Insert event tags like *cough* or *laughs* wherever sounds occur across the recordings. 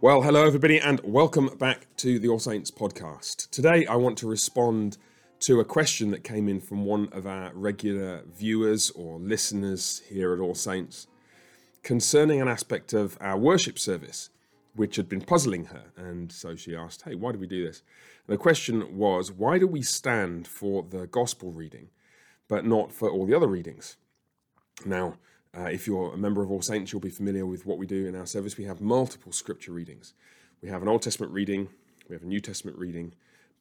Well, hello, everybody, and welcome back to the All Saints podcast. Today, I want to respond to a question that came in from one of our regular viewers or listeners here at All Saints concerning an aspect of our worship service, which had been puzzling her. And so she asked, Hey, why do we do this? And the question was, Why do we stand for the gospel reading, but not for all the other readings? Now, uh, if you're a member of All Saints, you'll be familiar with what we do in our service. We have multiple scripture readings. We have an Old Testament reading, we have a New Testament reading,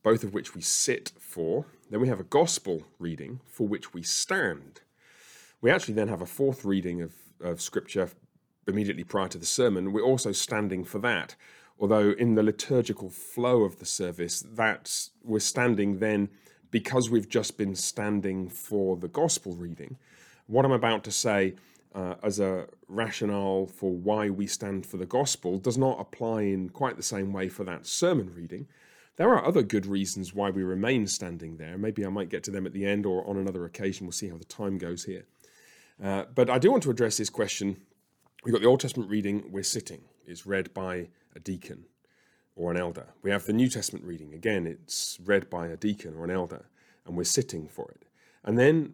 both of which we sit for. Then we have a gospel reading for which we stand. We actually then have a fourth reading of, of scripture immediately prior to the sermon. We're also standing for that. Although in the liturgical flow of the service, that's we're standing then because we've just been standing for the gospel reading. What I'm about to say uh, as a rationale for why we stand for the gospel does not apply in quite the same way for that sermon reading. There are other good reasons why we remain standing there. Maybe I might get to them at the end or on another occasion. We'll see how the time goes here. Uh, but I do want to address this question. We've got the Old Testament reading, we're sitting. It's read by a deacon or an elder. We have the New Testament reading. Again, it's read by a deacon or an elder, and we're sitting for it. And then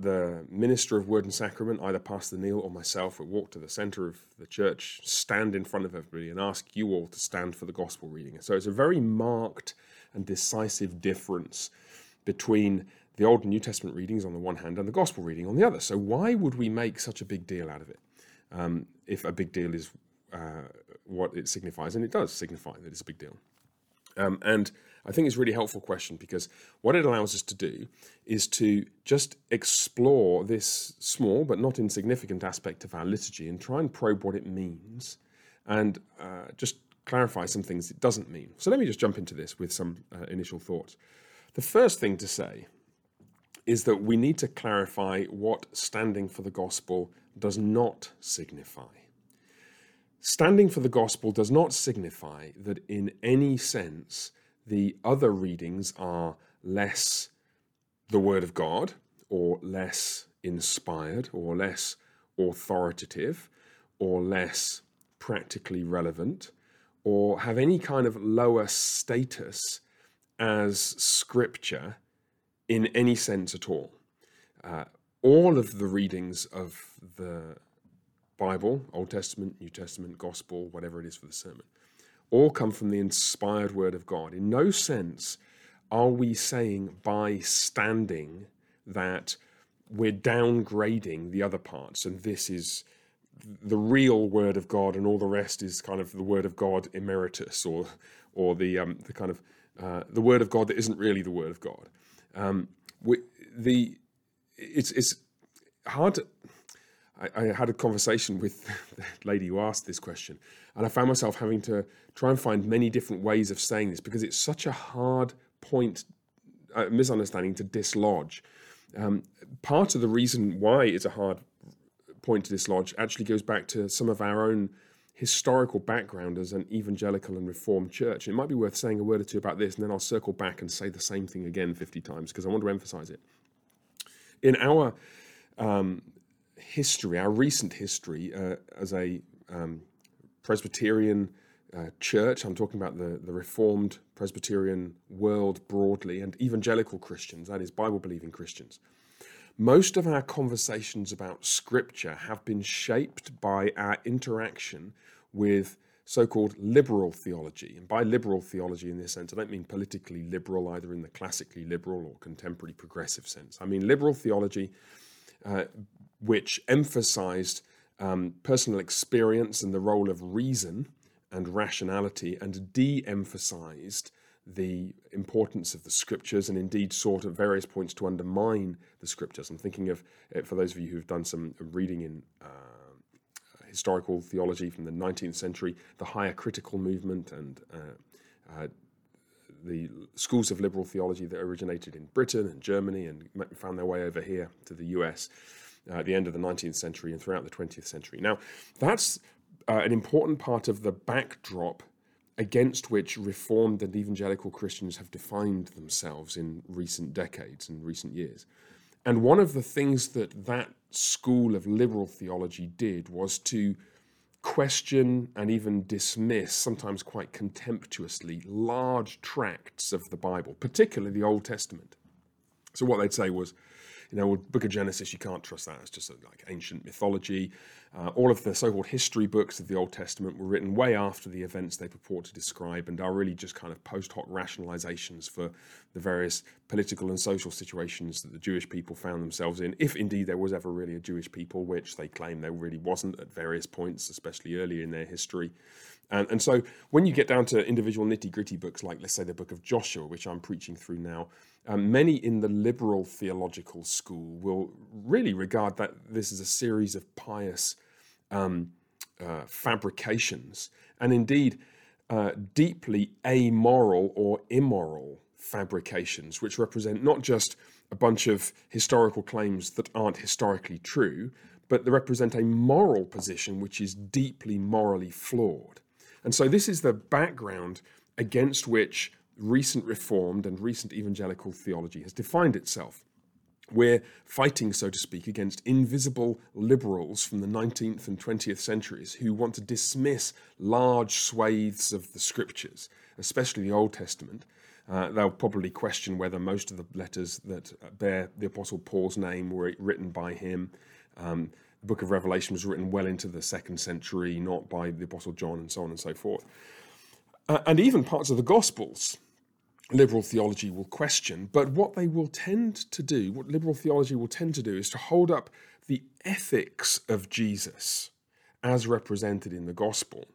the minister of word and sacrament, either Pastor Neil or myself, would walk to the center of the church, stand in front of everybody, and ask you all to stand for the gospel reading. So it's a very marked and decisive difference between the Old and New Testament readings on the one hand and the gospel reading on the other. So why would we make such a big deal out of it? Um, if a big deal is uh, what it signifies, and it does signify that it's a big deal. Um, and I think it's a really helpful question because what it allows us to do is to just explore this small but not insignificant aspect of our liturgy and try and probe what it means and uh, just clarify some things it doesn't mean. So let me just jump into this with some uh, initial thoughts. The first thing to say is that we need to clarify what standing for the gospel does not signify. Standing for the gospel does not signify that in any sense the other readings are less the Word of God, or less inspired, or less authoritative, or less practically relevant, or have any kind of lower status as scripture in any sense at all. Uh, all of the readings of the Bible, Old Testament, New Testament, Gospel, whatever it is for the sermon, all come from the inspired word of God. In no sense are we saying by standing that we're downgrading the other parts and this is the real word of God and all the rest is kind of the word of God emeritus or or the um, the kind of uh, the word of God that isn't really the word of God. Um, we, the it's it's hard to I, I, had a conversation with *laughs* the lady who asked this question, and I found myself having to try and find many different ways of saying this because it's such a hard point, uh, misunderstanding to dislodge. Um, part of the reason why it's a hard point to dislodge actually goes back to some of our own historical background as an evangelical and reformed church. It might be worth saying a word or two about this, and then I'll circle back and say the same thing again 50 times because I want to emphasize it. In our um, history, our recent history uh, as a um, Presbyterian uh, church, I'm talking about the, the Reformed Presbyterian world broadly, and evangelical Christians, that is, Bible believing Christians. Most of our conversations about Scripture have been shaped by our interaction with so called liberal theology. And by liberal theology, in this sense, I don't mean politically liberal, either in the classically liberal or contemporary progressive sense. I mean liberal theology uh, which emphasized um, personal experience and the role of reason and rationality and de emphasized the importance of the scriptures and indeed sought at various points to undermine the scriptures. I'm thinking of, uh, for those of you who've done some reading in uh, historical theology from the 19th century, the higher critical movement and uh, uh, the schools of liberal theology that originated in Britain and Germany and found their way over here to the US uh, at the end of the 19th century and throughout the 20th century. Now, that's uh, an important part of the backdrop against which Reformed and evangelical Christians have defined themselves in recent decades and recent years. And one of the things that that school of liberal theology did was to question and even dismiss, sometimes quite contemptuously, large tracts of the Bible, particularly the Old Testament. So what they'd say was, you know, well, Book of Genesis, you can't trust that. It's just like ancient mythology. Uh, all of the so-called history books of the Old Testament were written way after the events they purport to describe, and are really just kind of post hoc rationalizations for the various political and social situations that the Jewish people found themselves in, if indeed there was ever really a Jewish people, which they claim there really wasn't at various points, especially early in their history. And, and so when you get down to individual nitty gritty books, like let's say the book of Joshua, which I'm preaching through now, um, many in the liberal theological school will really regard that this is a series of pious um, uh, fabrications, and indeed uh, deeply amoral or immoral fabrications, which represent not just a bunch of historical claims that aren't historically true, but they represent a moral position which is deeply morally flawed. And so, this is the background against which recent Reformed and recent evangelical theology has defined itself. We're fighting, so to speak, against invisible liberals from the 19th and 20th centuries who want to dismiss large swathes of the scriptures, especially the Old Testament. Uh, they'll probably question whether most of the letters that bear the Apostle Paul's name were written by him. Um, the book of Revelation was written well into the second century, not by the Apostle John, and so on and so forth. Uh, and even parts of the Gospels liberal theology will question. But what they will tend to do, what liberal theology will tend to do, is to hold up the ethics of Jesus as represented in the gospel.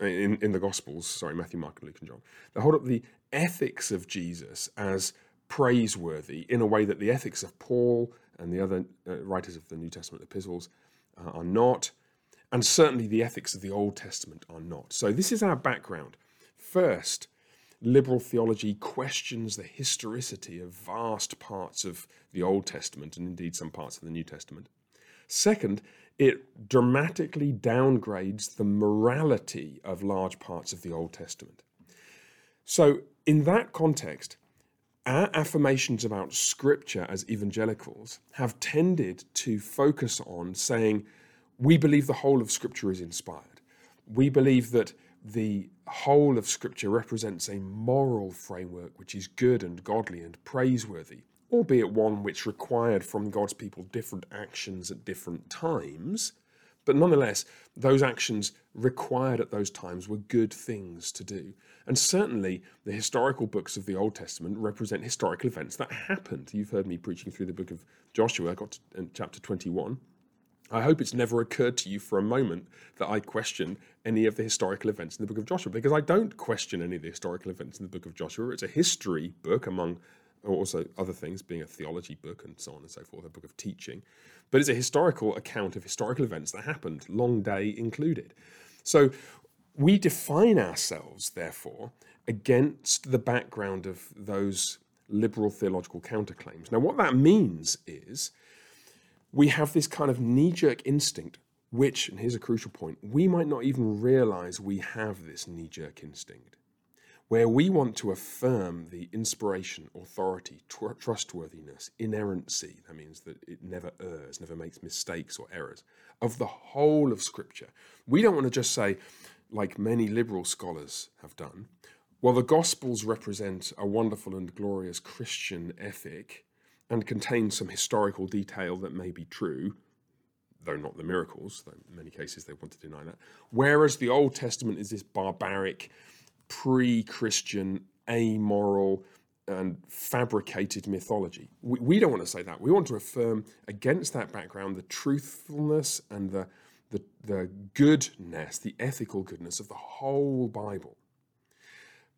In, in the Gospels, sorry, Matthew, Mark, Luke, and John. They hold up the ethics of Jesus as praiseworthy in a way that the ethics of Paul and the other uh, writers of the New Testament epistles uh, are not, and certainly the ethics of the Old Testament are not. So, this is our background. First, liberal theology questions the historicity of vast parts of the Old Testament and indeed some parts of the New Testament. Second, it dramatically downgrades the morality of large parts of the Old Testament. So, in that context, our affirmations about Scripture as evangelicals have tended to focus on saying, we believe the whole of Scripture is inspired. We believe that the whole of Scripture represents a moral framework which is good and godly and praiseworthy, albeit one which required from God's people different actions at different times. But nonetheless, those actions required at those times were good things to do. And certainly, the historical books of the Old Testament represent historical events that happened. You've heard me preaching through the book of Joshua, I got to chapter 21. I hope it's never occurred to you for a moment that I question any of the historical events in the book of Joshua, because I don't question any of the historical events in the book of Joshua. It's a history book, among also other things, being a theology book and so on and so forth, a book of teaching. But it's a historical account of historical events that happened, long day included. So we define ourselves, therefore, against the background of those liberal theological counterclaims. Now, what that means is we have this kind of knee jerk instinct, which, and here's a crucial point, we might not even realize we have this knee jerk instinct, where we want to affirm the inspiration, authority, tr- trustworthiness, inerrancy, that means that it never errs, never makes mistakes or errors, of the whole of Scripture. We don't want to just say, like many liberal scholars have done, well, the Gospels represent a wonderful and glorious Christian ethic and contain some historical detail that may be true, though not the miracles, though in many cases they want to deny that. Whereas the Old Testament is this barbaric, pre Christian, amoral, and fabricated mythology. We, we, don't want to say that. We want to affirm against that background the truthfulness and the, the, the goodness, the ethical goodness of the whole Bible.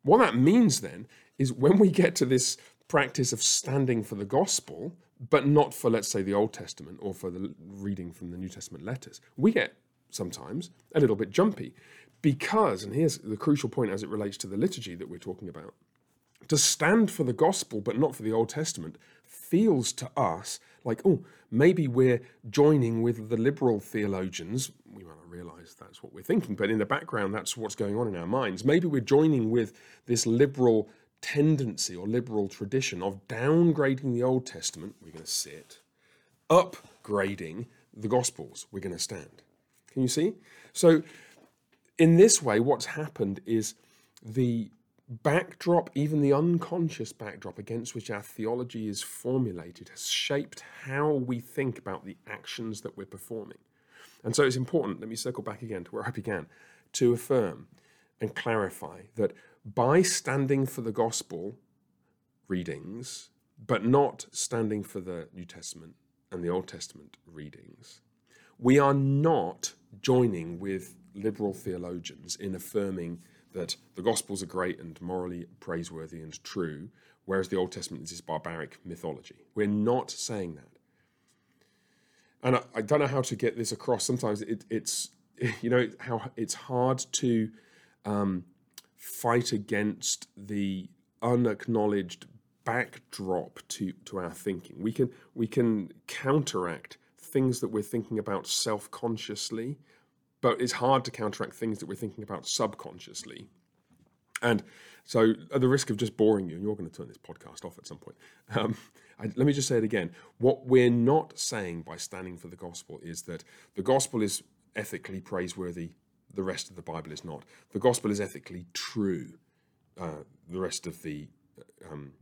What that means then is when we get to this practice of standing for the gospel, but not for, let's say, the Old Testament or for the reading from the New Testament letters, we get sometimes a little bit jumpy because, and here's the crucial point as it relates to the liturgy that we're talking about, to stand for the gospel but not for the Old Testament feels to us like, oh, maybe we're joining with the liberal theologians. We might not realize that's what we're thinking, but in the background, that's what's going on in our minds. Maybe we're joining with this liberal tendency or liberal tradition of downgrading the Old Testament, we're going to sit, upgrading the Gospels, we're going to stand. Can you see? So in this way, what's happened is the backdrop, even the unconscious backdrop against which our theology is formulated, has shaped how we think about the actions that we're performing. And so it's important, let me circle back again to where I began, to affirm and clarify that by standing for the gospel readings, but not standing for the New Testament and the Old Testament readings, we are not joining with liberal theologians in affirming that the Gospels are great and morally praiseworthy and true, whereas the Old Testament is this barbaric mythology. We're not saying that. And I, I don't know how to get this across. Sometimes it, it's, *laughs* you know, how it's hard to um, fight against the unacknowledged backdrop to, to our thinking. We can, we can counteract things that we're thinking about self consciously but it's hard to counteract things that we're thinking about subconsciously. And so, at the risk of just boring you, and you're going to turn this podcast off at some point, um, I, let me just say it again. What we're not saying by standing for the gospel is that the gospel is ethically praiseworthy, the rest of the Bible is not. The gospel is ethically true, uh, the rest of the um,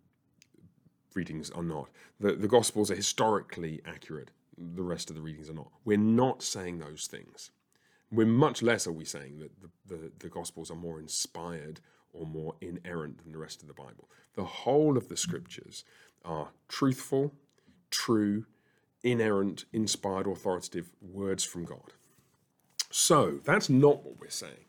readings are not. The, the gospels are historically accurate, the rest of the readings are not. We're not saying those things. We're much less are we saying that the, the, the Gospels are more inspired or more inerrant than the rest of the Bible. The whole of the Scriptures are truthful, true, inerrant, inspired, authoritative words from God. So that's not what we're saying.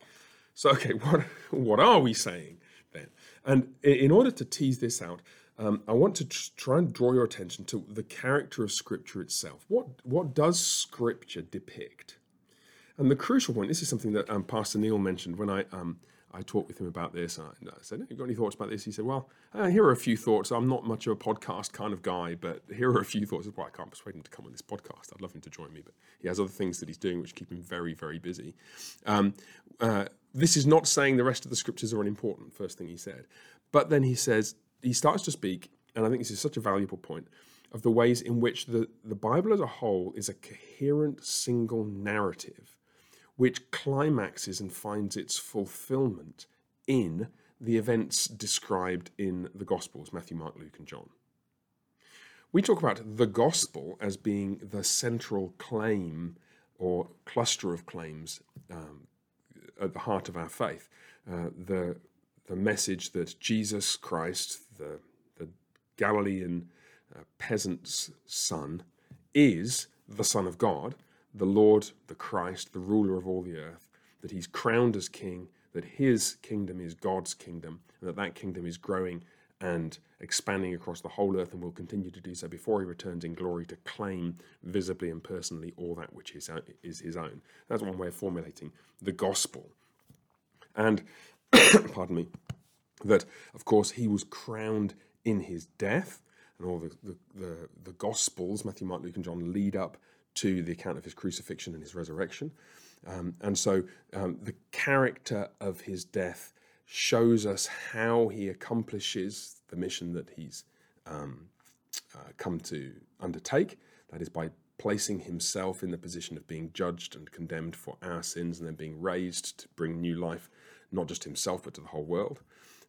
So, okay, *laughs* what, what are we saying then? And in order to tease this out, um, I want to try and draw your attention to the character of Scripture itself. What, what does Scripture depict? And the crucial point, this is something that um, Pastor Neil mentioned when I um, I talked with him about this. I, I said, "You got any thoughts about this?" He said, "Well, uh, here are a few thoughts. I'm not much of a podcast kind of guy, but here are a few thoughts." Why I can't persuade him to come on this podcast. I'd love him to join me, but he has other things that he's doing which keep him very, very busy. Um, uh, this is not saying the rest of the scriptures are unimportant. First thing he said, but then he says he starts to speak, and I think this is such a valuable point of the ways in which the, the Bible as a whole is a coherent single narrative which climaxes and finds its fulfillment in the events described in the Gospels Matthew, Mark, Luke, and John. We talk about the Gospel as being the central claim or cluster of claims um, at the heart of our faith. Uh, the, the message that Jesus Christ, the, the Galilean uh, peasant's son, is the Son of God the Lord, the Christ, the ruler of all the earth, that he's crowned as king, that his kingdom is God's kingdom, and that that kingdom is growing and expanding across the whole earth and will continue to do so before he returns in glory to claim visibly and personally all that which is, is his own. That's one way of formulating the gospel. And, *coughs* pardon me, that of course he was crowned in his death, and all the, the, the, the gospels, Matthew, Mark, Luke, and John, lead up to the account of his crucifixion and his resurrection. Um, and so um, the character of his death shows us how he accomplishes the mission that he's um, uh, come to undertake. That is by placing himself in the position of being judged and condemned for our sins and then being raised to bring new life, not just himself, but to the whole world.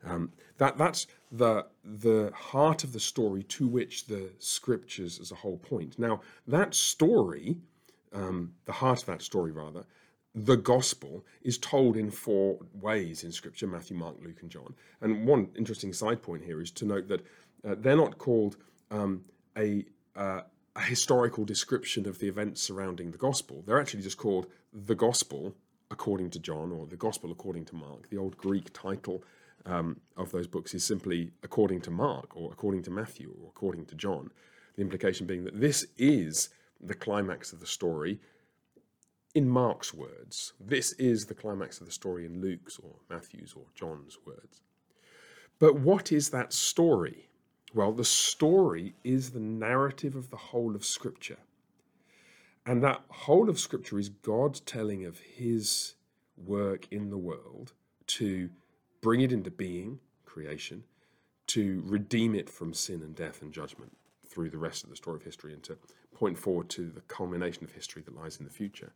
Um, that that's the the heart of the story to which the scriptures as a whole point. Now that story, um, the heart of that story rather, the gospel is told in four ways in scripture: Matthew, Mark, Luke, and John. And one interesting side point here is to note that uh, they're not called um, a uh, a historical description of the events surrounding the gospel. They're actually just called the gospel according to John or the gospel according to Mark, the old Greek title um, of those books is simply according to Mark or according to Matthew or according to John. The implication being that this is the climax of the story in Mark's words. This is the climax of the story in Luke's or Matthew's or John's words. But what is that story? Well, the story is the narrative of the whole of Scripture. And that whole of Scripture is God telling of his work in the world to bring it into being, creation, to redeem it from sin and death and judgment through the rest of the story of history and to point forward to the culmination of history that lies in the future.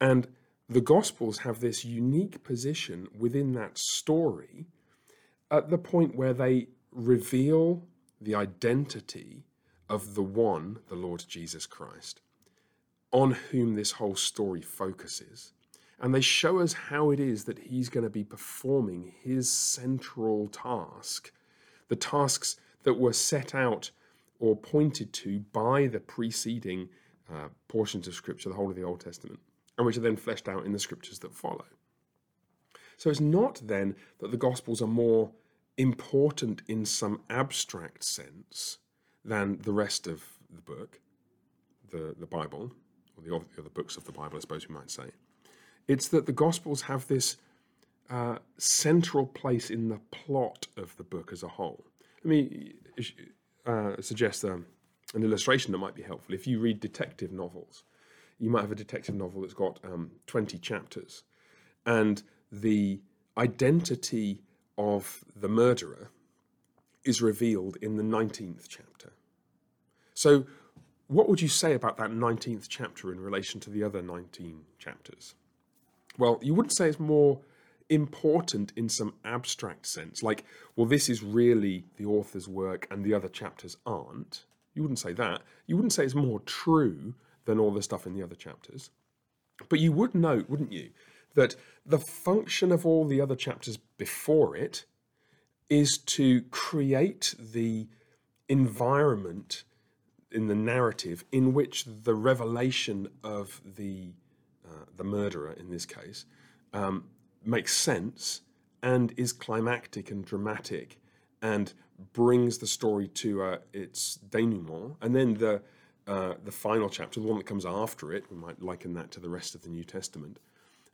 And the Gospels have this unique position within that story at the point where they reveal the identity of the one, the Lord Jesus Christ, on whom this whole story focuses. And they show us how it is that he's going to be performing his central task, the tasks that were set out or pointed to by the preceding uh, portions of Scripture, the whole of the Old Testament, and which are then fleshed out in the Scriptures that follow. So it's not then that the Gospels are more important in some abstract sense than the rest of the book, the, the Bible, or the other, the other books of the Bible, I suppose we might say. It's that the Gospels have this uh, central place in the plot of the book as a whole. Let me uh, suggest um, an illustration that might be helpful. If you read detective novels, you might have a detective novel that's got um, 20 chapters, and the identity of the murderer is revealed in the 19th chapter. So, what would you say about that 19th chapter in relation to the other 19 chapters? Well, you wouldn't say it's more important in some abstract sense, like, well, this is really the author's work and the other chapters aren't. You wouldn't say that. You wouldn't say it's more true than all the stuff in the other chapters. But you would note, wouldn't you, that the function of all the other chapters before it is to create the environment in the narrative in which the revelation of the uh, the murderer in this case um, makes sense and is climactic and dramatic and brings the story to uh, its denouement. And then the uh, the final chapter the one that comes after it we might liken that to the rest of the New Testament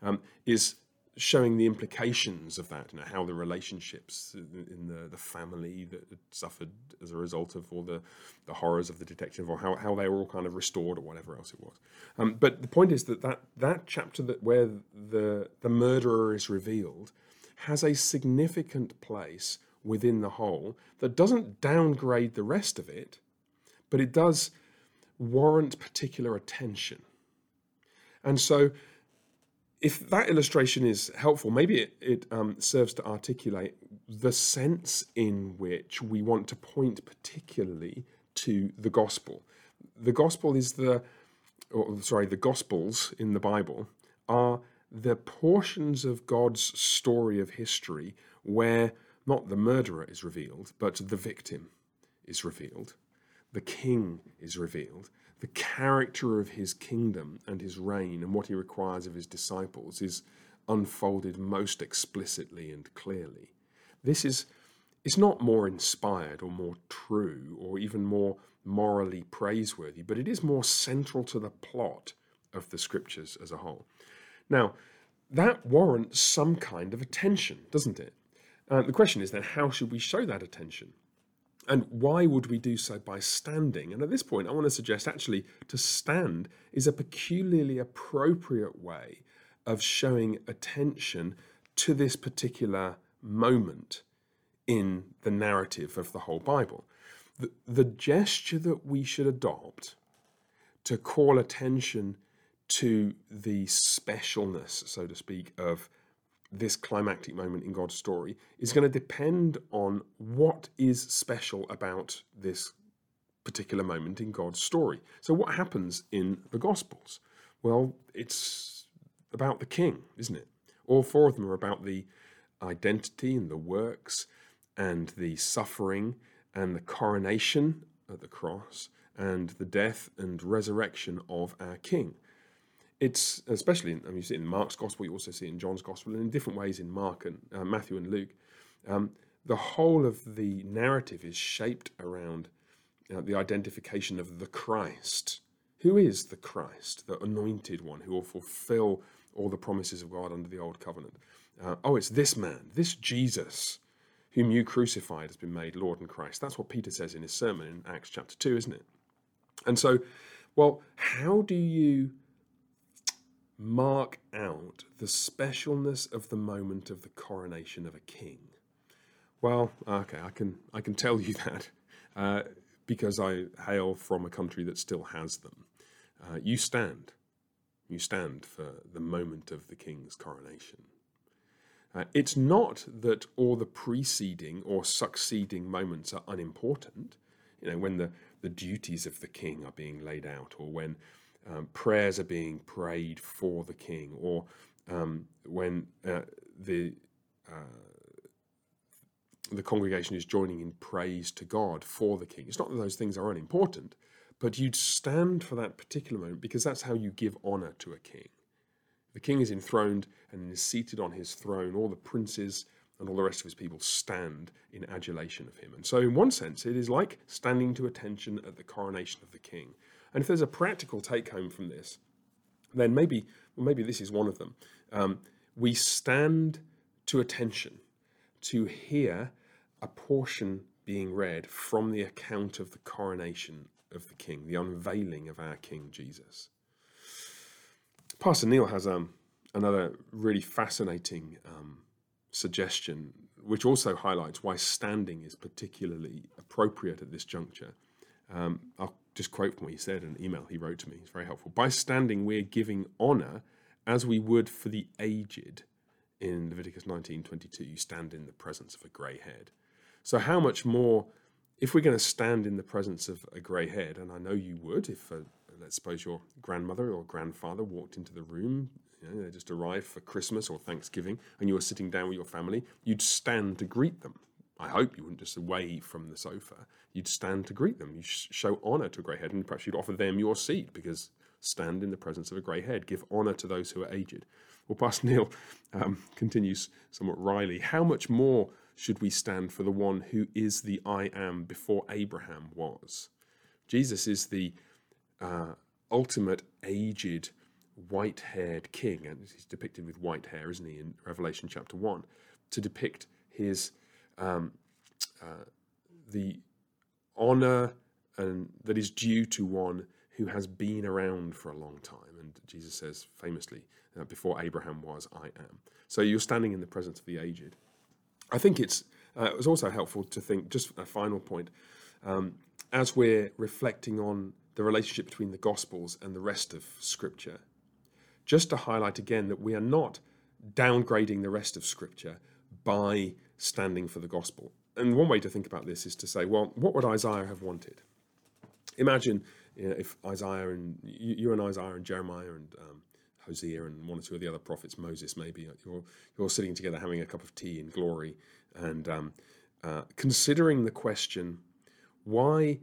um, is showing the implications of that, you know, how the relationships in the, the family that suffered as a result of all the, the horrors of the detective, or how, how they were all kind of restored, or whatever else it was. Um, but the point is that, that that chapter that where the the murderer is revealed has a significant place within the whole that doesn't downgrade the rest of it, but it does warrant particular attention. And so if that illustration is helpful, maybe it, it um, serves to articulate the sense in which we want to point particularly to the gospel. The gospel is the, or sorry, the gospels in the Bible are the portions of God's story of history where not the murderer is revealed, but the victim is revealed, the king is revealed, the character of his kingdom and his reign and what he requires of his disciples is unfolded most explicitly and clearly. This is it's not more inspired or more true or even more morally praiseworthy, but it is more central to the plot of the scriptures as a whole. Now, that warrants some kind of attention, doesn't it? Uh, the question is then, how should we show that attention? And why would we do so by standing? And at this point, I want to suggest actually to stand is a peculiarly appropriate way of showing attention to this particular moment in the narrative of the whole Bible. The, the gesture that we should adopt to call attention to the specialness, so to speak, of this climactic moment in God's story is going to depend on what is special about this particular moment in God's story. So, what happens in the Gospels? Well, it's about the king, isn't it? All four of them are about the identity and the works and the suffering and the coronation at the cross and the death and resurrection of our king it's especially in, I mean, you see in Mark's gospel, you also see in John's gospel, and in different ways in Mark and uh, Matthew and Luke. Um, the whole of the narrative is shaped around uh, the identification of the Christ. Who is the Christ, the anointed one who will fulfill all the promises of God under the old covenant? Uh, oh, it's this man, this Jesus, whom you crucified, has been made Lord and Christ. That's what Peter says in his sermon in Acts chapter 2, isn't it? And so, well, how do you mark out the specialness of the moment of the coronation of a king? Well, okay, I can I can tell you *laughs* that uh, because I hail from a country that still has them. Uh, you stand. You stand for the moment of the king's coronation. Uh, it's not that all the preceding or succeeding moments are unimportant. You know, when the, the duties of the king are being laid out, or when um, prayers are being prayed for the king, or um, when uh, the uh, the congregation is joining in praise to God for the king. It's not that those things are unimportant, but you'd stand for that particular moment because that's how you give honor to a king. The king is enthroned and is seated on his throne. All the princes and all the rest of his people stand in adulation of him. And so, in one sense, it is like standing to attention at the coronation of the king. And if there's a practical take home from this, then maybe, well, maybe this is one of them. Um, we stand to attention to hear a portion being read from the account of the coronation of the King, the unveiling of our King Jesus. Pastor Neil has um, another really fascinating um, suggestion, which also highlights why standing is particularly appropriate at this juncture. Um, I'll just quote from what he said in an email he wrote to me. It's very helpful. By standing, we're giving honor as we would for the aged. In Leviticus 19:22, you stand in the presence of a grey head. So, how much more, if we're going to stand in the presence of a grey head, and I know you would, if uh, let's suppose your grandmother or grandfather walked into the room, you know, they just arrived for Christmas or Thanksgiving, and you were sitting down with your family, you'd stand to greet them. I hope you wouldn't just wave from the sofa. You'd stand to greet them. You show honour to a grey head, and perhaps you'd offer them your seat because stand in the presence of a grey head. Give honour to those who are aged. Well, Pastor Neil um, continues somewhat wryly. How much more should we stand for the one who is the I am before Abraham was. Jesus is the uh, ultimate aged, white haired king, and he's depicted with white hair, isn't he, in Revelation chapter 1, to depict his um, uh, the honor and that is due to one who has been around for a long time. And Jesus says famously, uh, before Abraham was, I am. So you're standing in the presence of the aged. I think it's uh, it was also helpful to think just a final point um, as we're reflecting on the relationship between the Gospels and the rest of Scripture. Just to highlight again that we are not downgrading the rest of Scripture by standing for the Gospel. And one way to think about this is to say, well, what would Isaiah have wanted? Imagine you know, if Isaiah and you, you, and Isaiah and Jeremiah and um, Hosea and one or two of the other prophets, Moses maybe, you're, you're sitting together having a cup of tea in glory and um, uh, considering the question why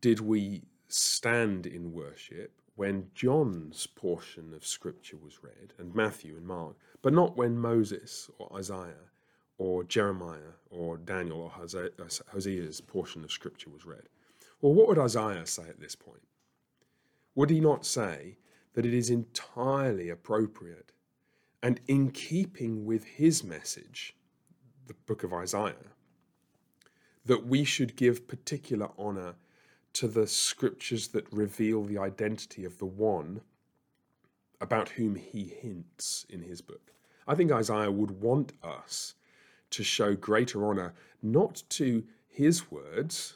did we stand in worship when John's portion of scripture was read, and Matthew and Mark, but not when Moses or Isaiah or Jeremiah or Daniel or Hosea's portion of scripture was read? Well, what would Isaiah say at this point? Would he not say, that it is entirely appropriate and in keeping with his message, the book of Isaiah, that we should give particular honor to the scriptures that reveal the identity of the one about whom he hints in his book. I think Isaiah would want us to show greater honor not to his words,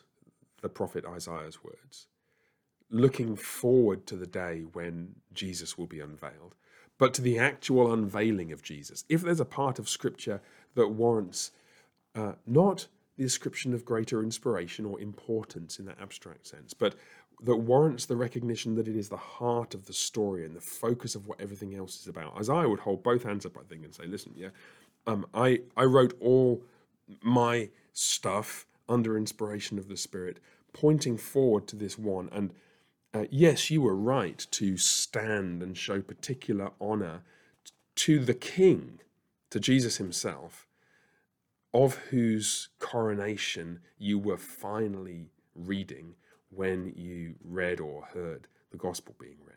the prophet Isaiah's words, looking forward to the day when Jesus will be unveiled, but to the actual unveiling of Jesus. If there's a part of Scripture that warrants uh, not the description of greater inspiration or importance in that abstract sense, but that warrants the recognition that it is the heart of the story and the focus of what everything else is about. Isaiah would hold both hands up, I think, and say, listen, yeah, um, I, I wrote all my stuff under inspiration of the Spirit, pointing forward to this one. And uh, yes, you were right to stand and show particular honor to the King, to Jesus himself, of whose coronation you were finally reading when you read or heard the gospel being read.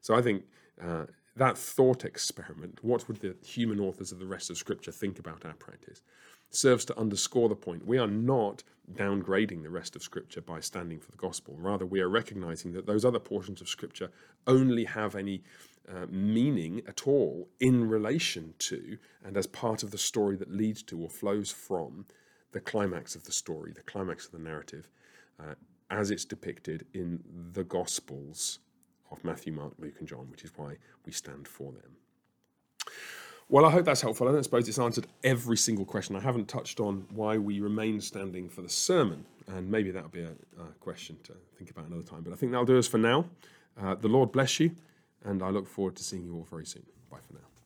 So I think uh, that thought experiment, what would the human authors of the rest of Scripture think about our practice, serves to underscore the point. We are not downgrading the rest of Scripture by standing for the gospel. Rather, we are recognizing that those other portions of Scripture only have any uh, meaning at all in relation to and as part of the story that leads to or flows from the climax of the story, the climax of the narrative, uh, as it's depicted in the Gospels of Matthew, Mark, Luke, and John, which is why we stand for them. Well, I hope that's helpful. I don't suppose it's answered every single question. I haven't touched on why we remain standing for the sermon, and maybe that'll be a, a question to think about another time. But I think that'll do us for now. Uh, the Lord bless you, and I look forward to seeing you all very soon. Bye for now.